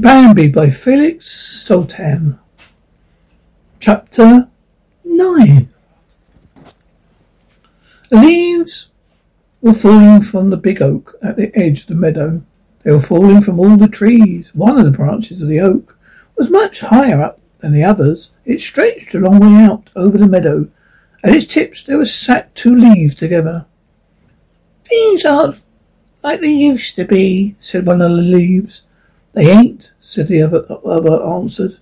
Bambi by Felix Salten. Chapter 9 The leaves were falling from the big oak at the edge of the meadow. They were falling from all the trees. One of the branches of the oak was much higher up than the others. It stretched a long way out over the meadow. At its tips there were sat two leaves together. Things aren't like they used to be, said one of the leaves. They ain't, said the other, other answered.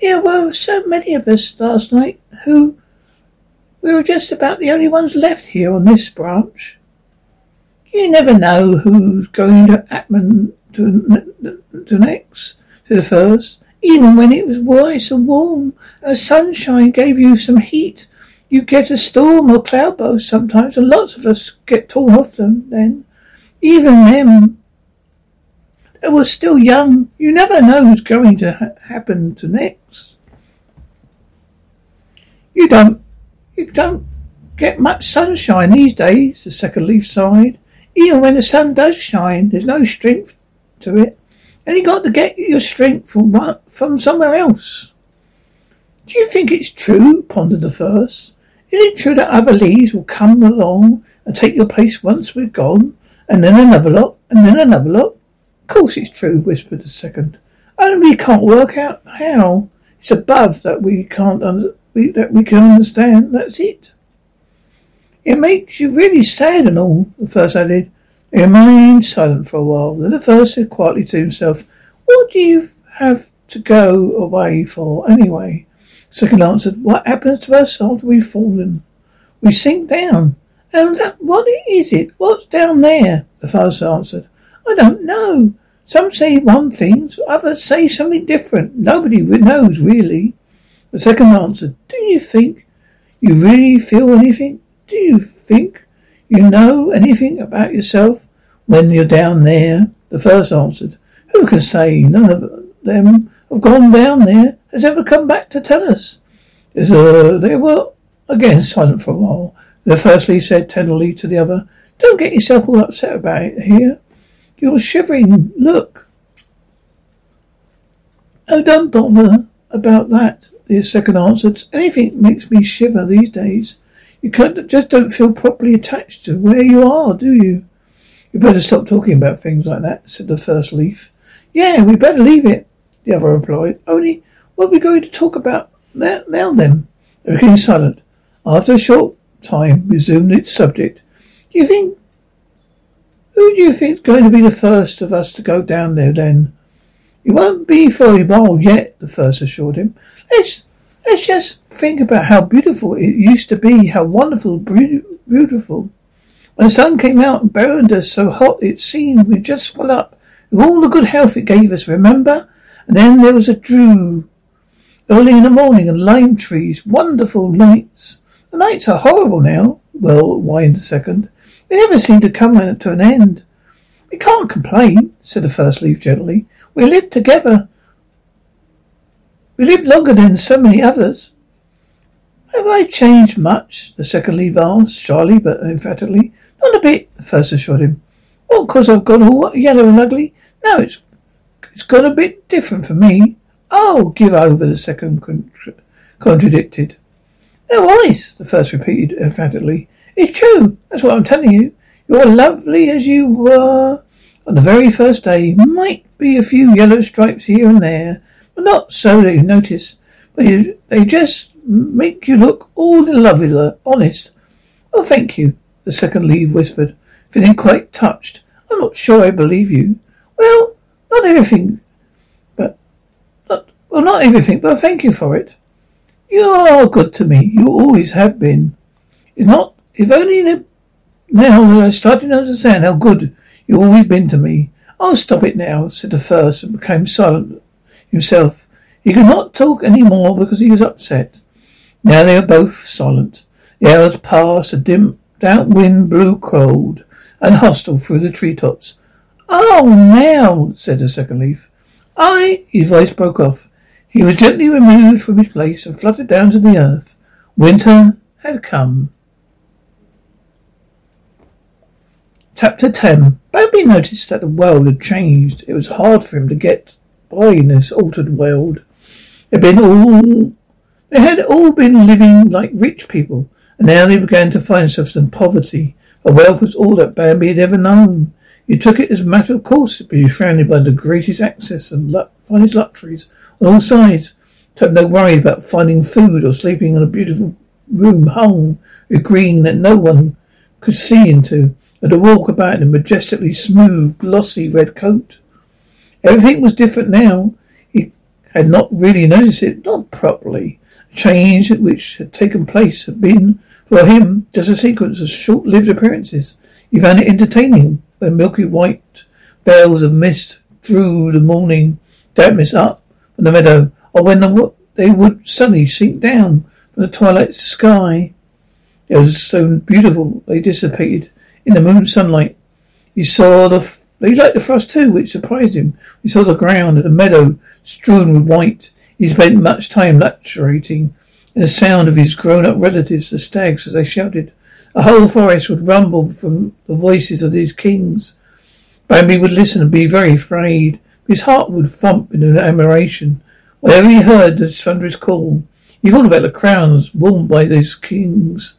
There were so many of us last night who we were just about the only ones left here on this branch. You never know who's going to happen to, to next, to the first. Even when it was nice and warm, and sunshine gave you some heat, you get a storm or cloud burst sometimes, and lots of us get torn off them then. Even them they were still young. You never know who's going to ha- happen to next. You don't, you don't get much sunshine these days, the second leaf sighed. Even when the sun does shine, there's no strength to it. And you got to get your strength from from somewhere else. Do you think it's true? pondered the first. Is it true that other leaves will come along and take your place once we're gone? And then another lot, and then another lot? Course it's true, whispered the second. Only we can't work out how. It's above that we can't under, we, that we can understand. That's it. It makes you really sad and all, the first added. They remained silent for a while. Then the first said quietly to himself, What do you have to go away for anyway? Second answered, What happens to us after we've fallen? We sink down. And that, what is it? What's down there? The first answered, I don't know. Some say one thing, others say something different. Nobody knows really. The second answered, Do you think you really feel anything? Do you think you know anything about yourself when you're down there? The first answered, Who can say? None of them have gone down there, has ever come back to tell us. Uh, they were again silent for a while. The first said tenderly to the other, Don't get yourself all upset about it here. You're shivering. Look. Oh, don't bother about that, the second answered. Anything makes me shiver these days. You can't, just don't feel properly attached to where you are, do you? You better stop talking about things like that, said the first leaf. Yeah, we better leave it, the other replied. Only, what are we going to talk about now, now then? They became silent. After a short time, resumed its subject. Do you think who do you think is going to be the first of us to go down there then? It won't be for a yet, the first assured him. Let's, let's just think about how beautiful it used to be, how wonderful, beautiful. When the sun came out and burned us so hot it seemed we'd just swell up with all the good health it gave us, remember? And then there was a drew early in the morning and lime trees, wonderful nights. The nights are horrible now. Well, whined the second. They never seem to come to an end. We can't complain, said the first leaf gently. We live together. We live longer than so many others. Have I changed much? The second leaf asked, shyly but emphatically. Not a bit, the first assured him. Well, because I've got all yellow and ugly? No, it's it's got a bit different for me. Oh, give over, the second contra- contradicted. No eyes, the first repeated emphatically. It's true. That's what I'm telling you. You're lovely as you were On the very first day, might be a few yellow stripes here and there, but not so that you notice. But you, they just make you look all the lovelier, honest. Oh, thank you, the second leaf whispered, feeling quite touched. I'm not sure I believe you. Well, not everything, but not well, not everything, but thank you for it. You are good to me. You always have been. It's not. If only now I'm starting to understand how good you've always been to me. I'll stop it now," said the first, and became silent himself. He could not talk any more because he was upset. Now they were both silent. The hours passed. A dim, damp wind blew cold and hostile through the treetops. Oh, now, said the second leaf. I, his voice broke off. He was gently removed from his place and fluttered down to the earth. Winter had come. Chapter 10 Bambi noticed that the world had changed. It was hard for him to get by in this altered world. It had been all, they had all been living like rich people, and now they began to find themselves in poverty. A wealth was all that Bambi had ever known. He took it as a matter of course to be surrounded by the greatest access and lu- finest luxuries on all sides. To have no worry about finding food or sleeping in a beautiful room hung with green that no one could see into, and to walk about in a majestically smooth, glossy red coat. Everything was different now. He had not really noticed it, not properly. The change which had taken place had been for him, just a sequence of short-lived appearances. He found it entertaining when milky white veils of mist drew the morning dampness up from the meadow, or when the, they would suddenly sink down from the twilight sky. It was so beautiful they dissipated in the moon sunlight. He saw the he liked the frost too, which surprised him. He saw the ground and the meadow strewn with white. He spent much time luxuriating in the sound of his grown-up relatives, the stags, as they shouted. A whole forest would rumble from the voices of these kings. Bambi would listen and be very afraid. His heart would thump in admiration. Whenever he heard the thunderous call, he thought about the crowns worn by these kings.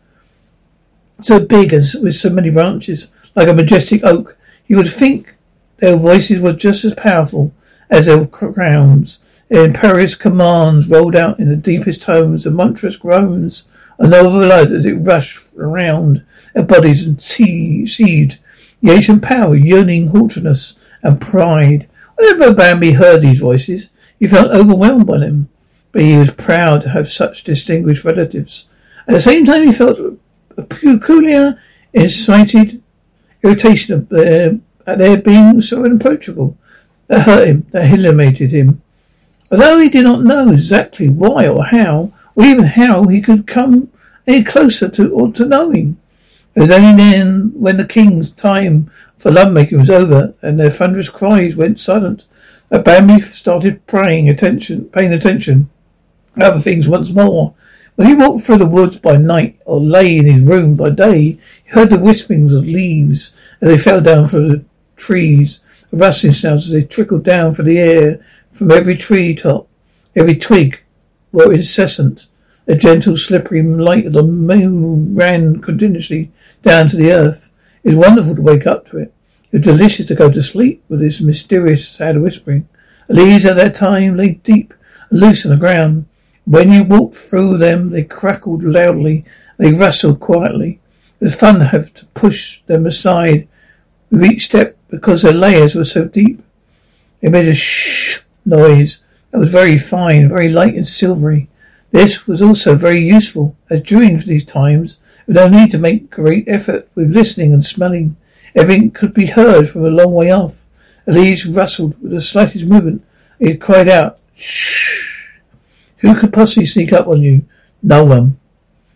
So big and with so many branches, like a majestic oak, You would think their voices were just as powerful as their crowns. Their imperious commands rolled out in the deepest tones and monstrous groans, and overload as it rushed around their bodies and seethed the ancient power, yearning, haughtiness, and pride. Whenever Bambi heard these voices, he felt overwhelmed by them, but he was proud to have such distinguished relatives. At the same time, he felt a peculiar, excited irritation of their, at their being so unapproachable. That hurt him, that humiliated him. Although he did not know exactly why or how, or even how he could come any closer to or to knowing. It was only then when the king's time for lovemaking was over and their thunderous cries went silent that Bambi started paying attention paying attention other things once more. When he walked through the woods by night or lay in his room by day, he heard the whisperings of leaves as they fell down from the trees, the rustling sounds as they trickled down from the air from every tree top, every twig were incessant. A gentle, slippery light of the moon ran continuously down to the earth. It was wonderful to wake up to it. It was delicious to go to sleep with this mysterious, sad whispering. The leaves at that time lay deep loose on the ground. When you walked through them, they crackled loudly. They rustled quietly. It was fun to have to push them aside with each step because their layers were so deep. It made a shh noise that was very fine, very light and silvery. This was also very useful, as during these times we no need to make great effort with listening and smelling. Everything could be heard from a long way off. The leaves rustled with the slightest movement. It cried out, Shh! Who could possibly sneak up on you? No one.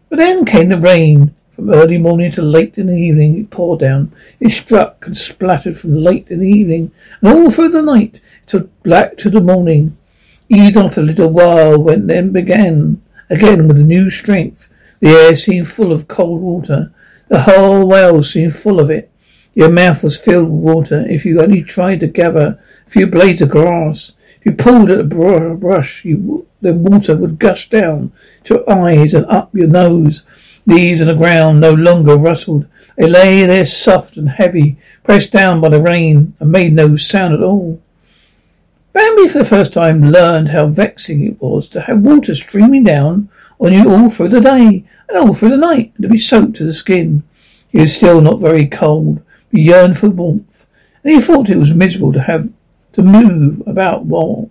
But then came the rain. From early morning to late in the evening it poured down. It struck and splattered from late in the evening and all through the night till black to the morning. Eased off a little while when then began again with a new strength. The air seemed full of cold water. The whole well seemed full of it. Your mouth was filled with water if you only tried to gather a few blades of grass. If you pulled at a brush, you, the water would gush down to your eyes and up your nose. Leaves on the ground no longer rustled. They lay there soft and heavy, pressed down by the rain, and made no sound at all. Bambi for the first time learned how vexing it was to have water streaming down on you all through the day and all through the night, and to be soaked to the skin. He was still not very cold, but yearned for warmth, and he thought it was miserable to have to move about while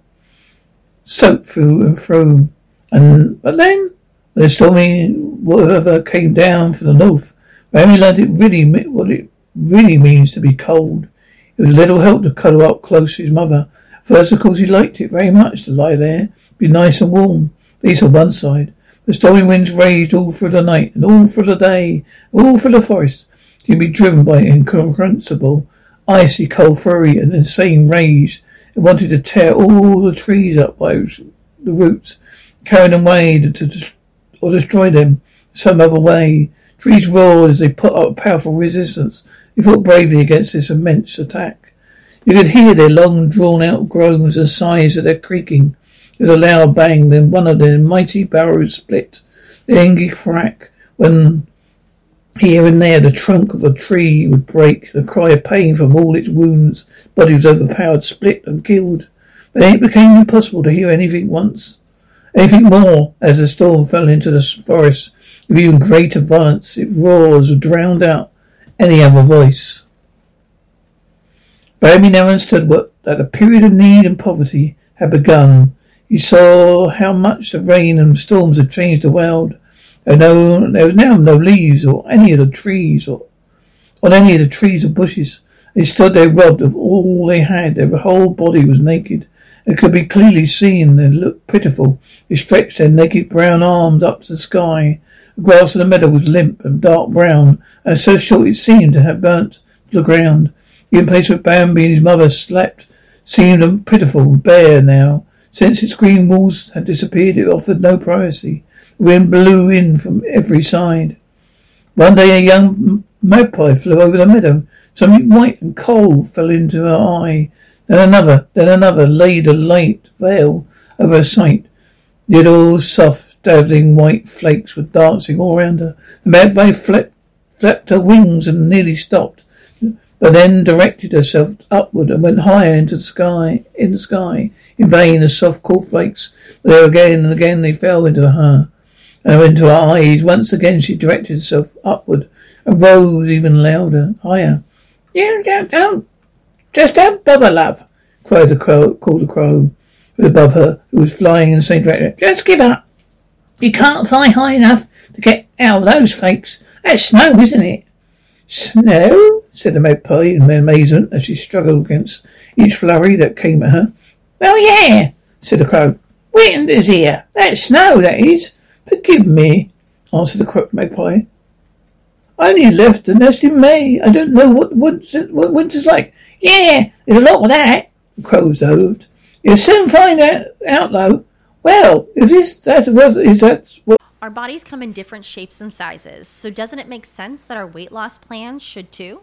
soaked through and through. And but then, the stormy weather came down from the north, Bambi learned it really what it really means to be cold. It was little help to cuddle up close to his mother. First, of course, he liked it very much to lie there, be nice and warm. At least on one side. The stormy winds raged all through the night and all through the day, all through the forest. He would be driven by incomprehensible, icy cold fury and insane rage. It wanted to tear all the trees up by the roots, carry them away to, or destroy them some other way. Trees roared as they put up a powerful resistance. They fought bravely against this immense attack. You could hear their long drawn out groans and sighs of their creaking. There was a loud bang, then one of their mighty barrows split. The angry crack when here and there the trunk of a tree would break, the cry of pain from all its wounds. Body was overpowered, split and killed. Then it became impossible to hear anything once. Anything more as the storm fell into the forest with even greater violence. It roars drowned out any other voice. Bambi now understood what that a period of need and poverty had begun. He saw how much the rain and storms had changed the world. There, no, there was now no leaves or any of the trees or on any of the trees or bushes. They stood there robbed of all they had. Their whole body was naked. It could be clearly seen. They looked pitiful. They stretched their naked brown arms up to the sky. The grass in the meadow was limp and dark brown, and so short it seemed to have burnt to the ground. The place where Bambi and his mother slept seemed pitiful and bare now. Since its green walls had disappeared, it offered no privacy. Wind blew in from every side. One day a young magpie flew over the meadow. Something white and cold fell into her eye. Then another, then another laid a light veil over her sight. Little soft, dazzling white flakes were dancing all around her. The magpie flapped, flapped her wings and nearly stopped but then directed herself upward and went higher into the sky, in the sky. In vain, the soft cool flakes there again and again they fell into her, and into her eyes. Once again she directed herself upward and rose even louder, higher. You don't, don't, just don't bother, love, cried the crow, called the crow, who was above her, who was flying in the same direction. Just give up. You can't fly high enough to get out of those flakes. That's snow, isn't it? Snow? said the magpie in amazement as she struggled against each flurry that came at her. Well, yeah, said the crow. Wind is here. That's snow, that is. Forgive me, answered the crow magpie. I only left the nest in May. I don't know what, what winter's like. Yeah, there's a lot of that, the crow observed. You'll soon find out, out though. Well, if this, that, is that what our bodies come in different shapes and sizes, so doesn't it make sense that our weight loss plans should too?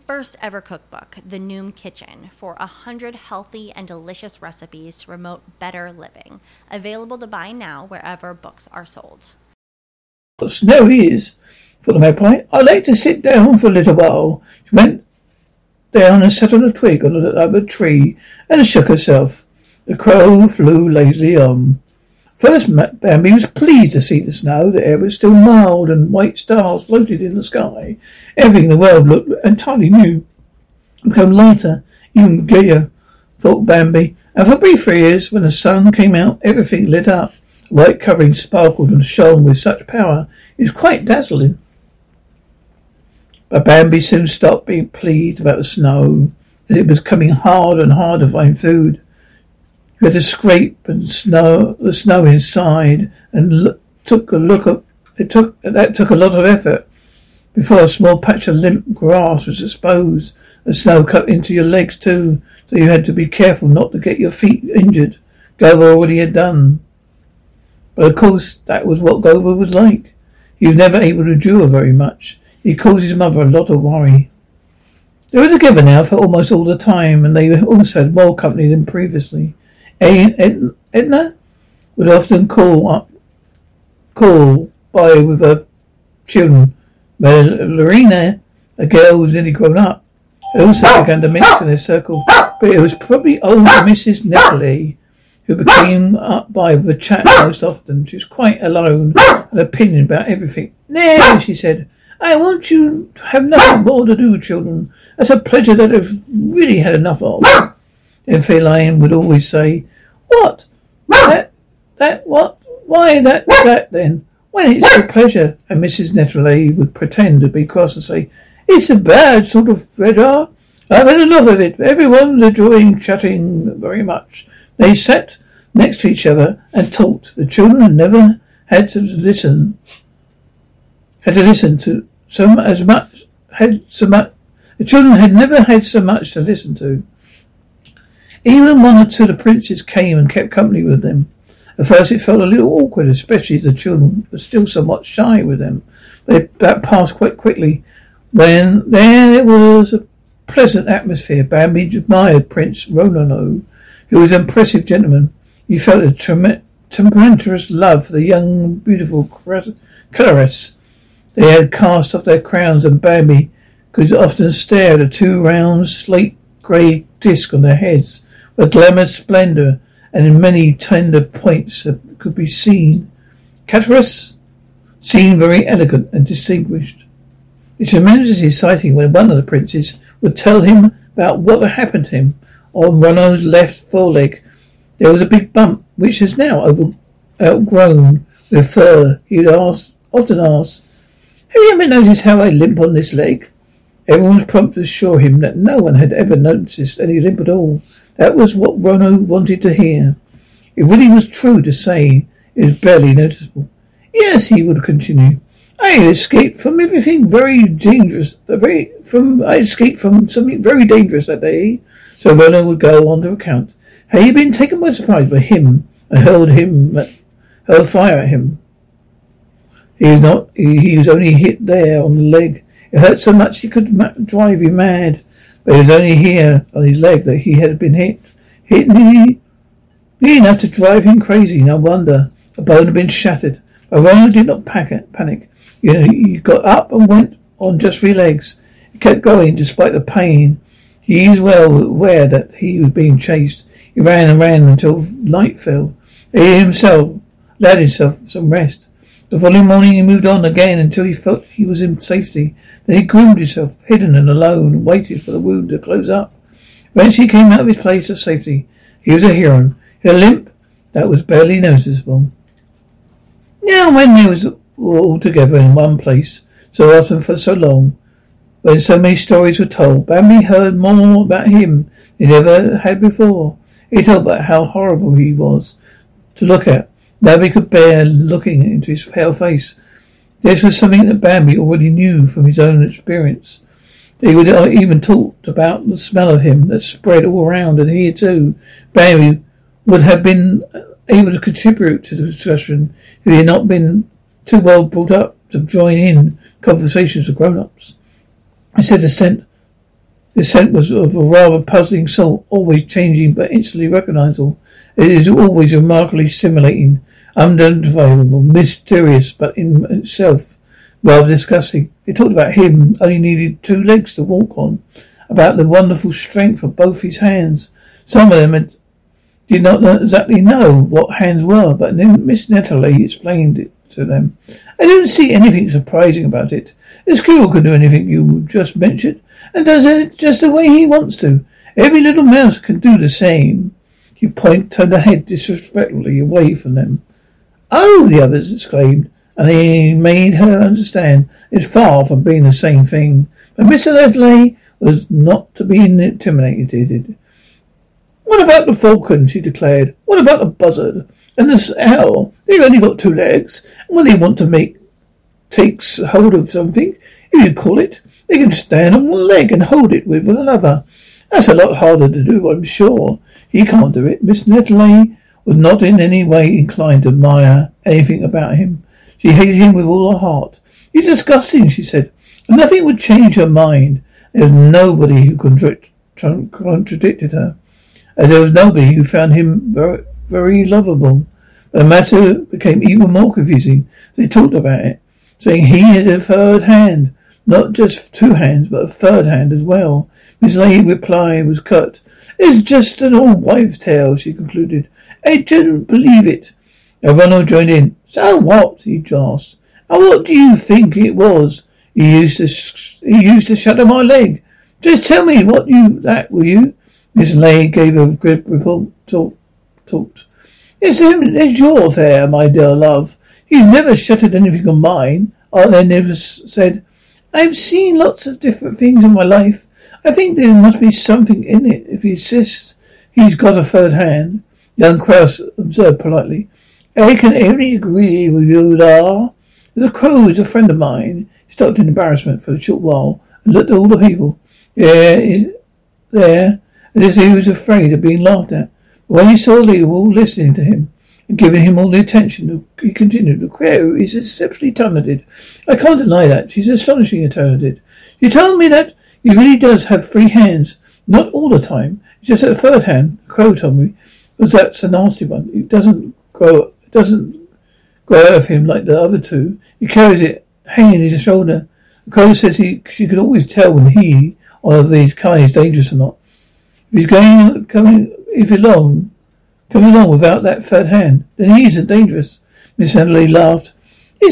first ever cookbook, The Noom Kitchen, for a hundred healthy and delicious recipes to promote better living. Available to buy now wherever books are sold. Snow is, for the magpie. I'd like to sit down for a little while. She went down and sat on a twig on another tree and shook herself. The crow flew lazily on. First, Bambi um, was pleased to see the snow. The air was still mild, and white stars floated in the sky. Everything in the world looked entirely new. It became lighter, even gayer, thought Bambi. And for brief years, when the sun came out, everything lit up. White covering sparkled and shone with such power. It was quite dazzling. But Bambi soon stopped being pleased about the snow, as it was coming harder and harder to find food. You had to scrape and snow the snow inside, and look, took a look at it. Took that took a lot of effort before a small patch of limp grass was exposed. The snow cut into your legs too, so you had to be careful not to get your feet injured. Grover already had done. But of course, that was what Grover was like. He was never able to endure very much. He caused his mother a lot of worry. They were together now for almost all the time, and they also had more company than previously. Edna would often call up, call by with her children. But Lorena, a girl who was nearly grown up, also began to mix in their circle. But it was probably old Mrs. Nettley who became up by the chat most often. She was quite alone, an opinion about everything. Nay, she said, I want you to have nothing more to do with children. That's a pleasure that I've really had enough of. And Faline would always say, What? That, that, what? Why that, that then? When it's a pleasure. And Mrs. Nettley would pretend to be cross and say, It's a bad sort of pleasure. Ah. I've had enough of it. Everyone's enjoying chatting very much. They sat next to each other and talked. The children never had to listen, had to listen to so as much, had so much, the children had never had so much to listen to. Even one or two of the princes came and kept company with them. At first it felt a little awkward, especially as the children were still somewhat shy with them. But that passed quite quickly. When then it was a pleasant atmosphere, Bambi admired Prince Ronono, who was an impressive gentleman. He felt a tremendous love for the young, beautiful Clarisse. They had cast off their crowns and Bambi could often stare at the two round, slate grey discs on their heads, with glamorous splendour, and in many tender points could be seen. Clarisse seemed very elegant and distinguished. It tremendously exciting when one of the princes would tell him about what had happened to him on Ronno's left foreleg. There was a big bump, which is now over, outgrown with fur. He'd ask, often ask, have you ever noticed how I limp on this leg? Everyone was prompt to assure him that no one had ever noticed any limp at all. That was what Ronno wanted to hear. It really was true to say it was barely noticeable. Yes, he would continue. I escaped from everything very dangerous. Very from I escaped from something very dangerous that day. So Ronno would go on to recount. Had he been taken by surprise by him and hurled him, hurled fire at him? He was not. He, he was only hit there on the leg. It hurt so much he could ma- drive you mad. But it was only here on his leg that he had been hit. Hit nearly, nearly enough to drive him crazy. No wonder. A bone had been shattered. But Ronald did not panic. You know, he got up and went on just three legs. He kept going despite the pain. He was well aware that he was being chased. He ran and ran until night fell. He himself allowed himself some rest. The following morning he moved on again until he felt he was in safety. Then he groomed himself, hidden and alone, and waited for the wound to close up. Eventually he came out of his place of safety. He was a hero. He had a limp that was barely noticeable. Now when they was all together in one place, so often for so long, when so many stories were told, Bambi heard more about him than he ever had before. He told about how horrible he was to look at. Bambi could bear looking into his pale face. This was something that Bambi already knew from his own experience. He would even talked about the smell of him that spread all around, and here too, Bambi, would have been able to contribute to the discussion if he had not been too well brought up to join in conversations with grown-ups. Instead, the scent, the scent was of a rather puzzling sort, always changing but instantly recognizable. It is always remarkably stimulating, unidentifiable, mysterious, but in itself rather disgusting. They talked about him only needed two legs to walk on, about the wonderful strength of both his hands. Some of them had, did not exactly know what hands were, but then Miss Natalie explained it to them. I don't see anything surprising about it. The squirrel can do anything you just mentioned, and does it just the way he wants to. Every little mouse can do the same. You point, turned her head disrespectfully away from them. Oh, the others exclaimed, and he made her understand it's far from being the same thing. But Mr. Ledley was not to be intimidated. What about the falcon? she declared. What about the buzzard? And the owl? They've only got two legs. And when they want to make takes hold of something, if you call it, they can stand on one leg and hold it with another. That's a lot harder to do, I'm sure. He can't do it. Miss Nedley was not in any way inclined to admire anything about him. She hated him with all her heart. He's disgusting, she said. And nothing would change her mind. There was nobody who contradicted her. And there was nobody who found him very, very lovable. The matter became even more confusing. They talked about it, saying he had a third hand. Not just two hands, but a third hand as well. Miss Lady's reply was cut. It's just an old wives' tale, she concluded. I didn't believe it. Ronald joined in. So what? he asked. And what do you think it was? He used to he used to shadow my leg. Just tell me what you that will you? Miss Lay gave a good report. Talk, talked. It's, it's your affair, my dear love. You've never shuttered anything of mine. I never said. I've seen lots of different things in my life. I think there must be something in it if he insists he's got a third hand. Young Kraus observed politely. I can only agree with you, Lar. The crow is a friend of mine. He stopped in embarrassment for a short while and looked at all the people. Yeah, there, as if he was afraid of being laughed at. But when he saw Lee all listening to him and giving him all the attention, he continued, The crow is exceptionally talented. I can't deny that. She's astonishingly talented. You told me that he really does have three hands. Not all the time. Just a third hand, the crow told me, was that's a nasty one. It doesn't grow, it doesn't grow out of him like the other two. He carries it hanging in his shoulder. Crow says he, she could always tell when he, one of these kind, is dangerous or not. If he's going, coming, if he's long, coming along without that third hand, then he isn't dangerous. Miss Emily laughed.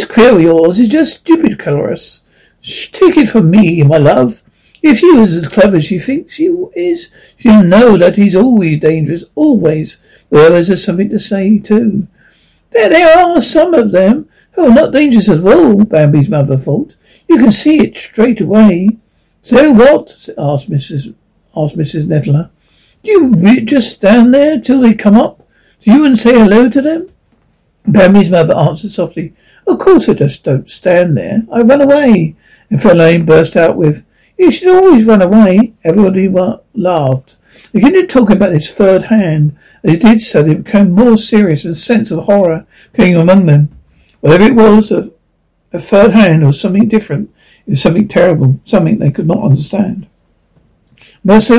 Crow of yours is just stupid, Colorus. Take it from me, my love. If she was as clever as she thinks she is, she'll know that he's always dangerous, always. But others have something to say, too. There, there are some of them who are not dangerous at all, Bambi's mother thought. You can see it straight away. So what? asked Mrs. asked Mrs. Nettler. Do you re- just stand there till they come up? Do you and say hello to them? Bambi's mother answered softly. Of course I just don't stand there. I run away. And Faline burst out with, you should always run away. Everybody laughed. They continued talking about this third hand. As they did so, they became more serious and a sense of horror came among them. Whatever it was, a, a third hand or something different, it was something terrible, something they could not understand. Most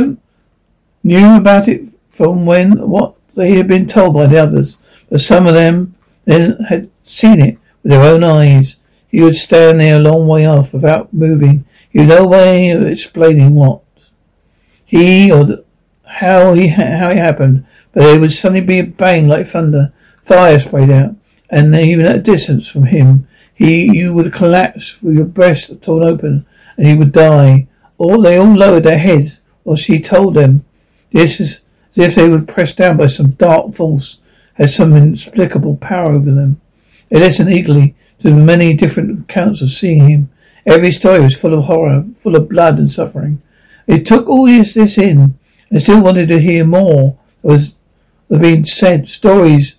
knew about it from when what they had been told by the others, but some of them then had seen it with their own eyes. He would stand there a long way off without moving, you no way of explaining what he or the, how he how it happened, but there would suddenly be a bang like thunder. Fire sprayed out, and even at a distance from him, he you would collapse with your breast torn open, and he would die. Or they all lowered their heads, or she told them this is as if they were pressed down by some dark force, had some inexplicable power over them. They listened eagerly to the many different accounts of seeing him, Every story was full of horror, full of blood and suffering. It took all this, this in and still wanted to hear more was, was being said, stories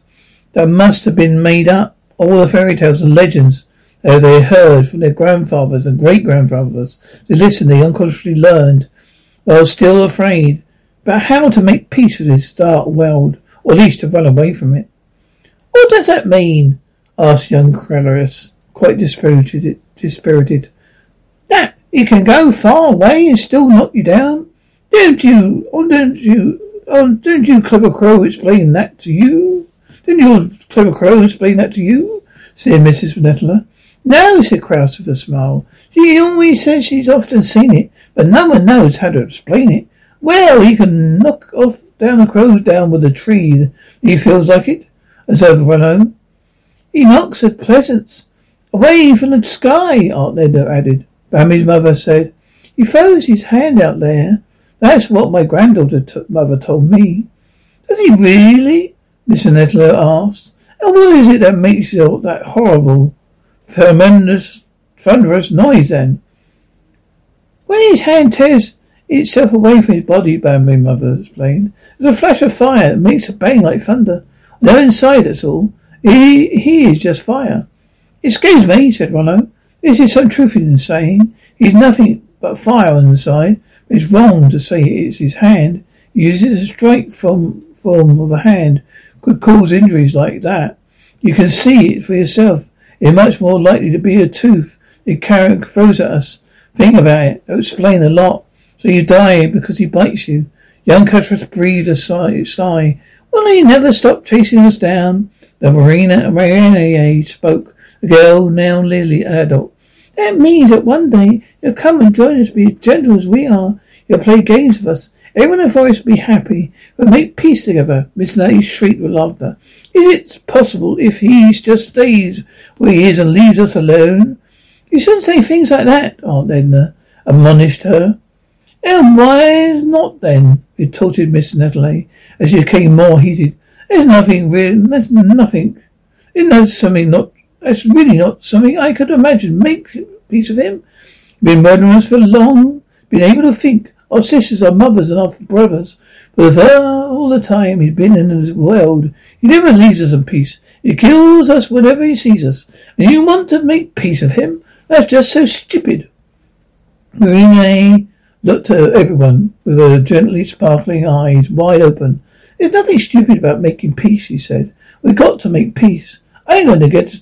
that must have been made up, all the fairy tales and legends that they heard from their grandfathers and great grandfathers. They listened, they unconsciously learned, while still afraid, but how to make peace with this dark world, or at least to run away from it. What does that mean? asked young Crelorus, quite dispirited dispirited. He can go far away and still knock you down. Don't you? Oh, don't you? Oh, don't you, clever crow, explain that to you? Didn't your clever crow explain that to you? said Mrs. Nettler. No, said Kraus with a smile. She always says she's often seen it, but no one knows how to explain it. Well, he can knock off down the crows down with a tree. He feels like it, as over home. He knocks at pleasance Away from the sky, Aunt Linda added. Um, Bambi's mother said, He throws his hand out there. That's what my granddaughter t- mother told me. Does he really? Mr. Nettler asked. And what is it that makes that horrible, tremendous, thunderous noise then? When his hand tears itself away from his body, Bambi Mother explained, there's a flash of fire that makes a bang like thunder. No inside, that's all. He, he is just fire. Excuse me, said Ronno. This is truth in saying. He's nothing but fire on the side. It's wrong to say it's his hand. He uses a strike from form of a hand could cause injuries like that. You can see it for yourself. It's much more likely to be a tooth the carrot throws at us. Think about it. It'll explain a lot. So you die because he bites you. Young Cuthbert breathed a sigh. sigh. Will he never stop chasing us down? The marina, marina spoke. The girl, now nearly adult. That means that one day you'll come and join us, be as gentle as we are. You'll play games with us. Everyone the forest will be happy. We'll make peace together. Miss Nelly shrieked with laughter. Is it possible if he just stays where he is and leaves us alone? You shouldn't say things like that, Aunt Edna admonished her. And why not then? retorted Miss Netherley as she became more heated. There's nothing real, there's nothing. Isn't that something not, that's really not something I could imagine. Make peace with him. Been murdering us for long, been able to think. Our sisters, our mothers, and our brothers. But all the time he's been in this world, he never leaves us in peace. He kills us whenever he sees us. And you want to make peace with him? That's just so stupid. Marina looked at everyone with her gently sparkling eyes wide open. There's nothing stupid about making peace, he said. We've got to make peace. I ain't going to get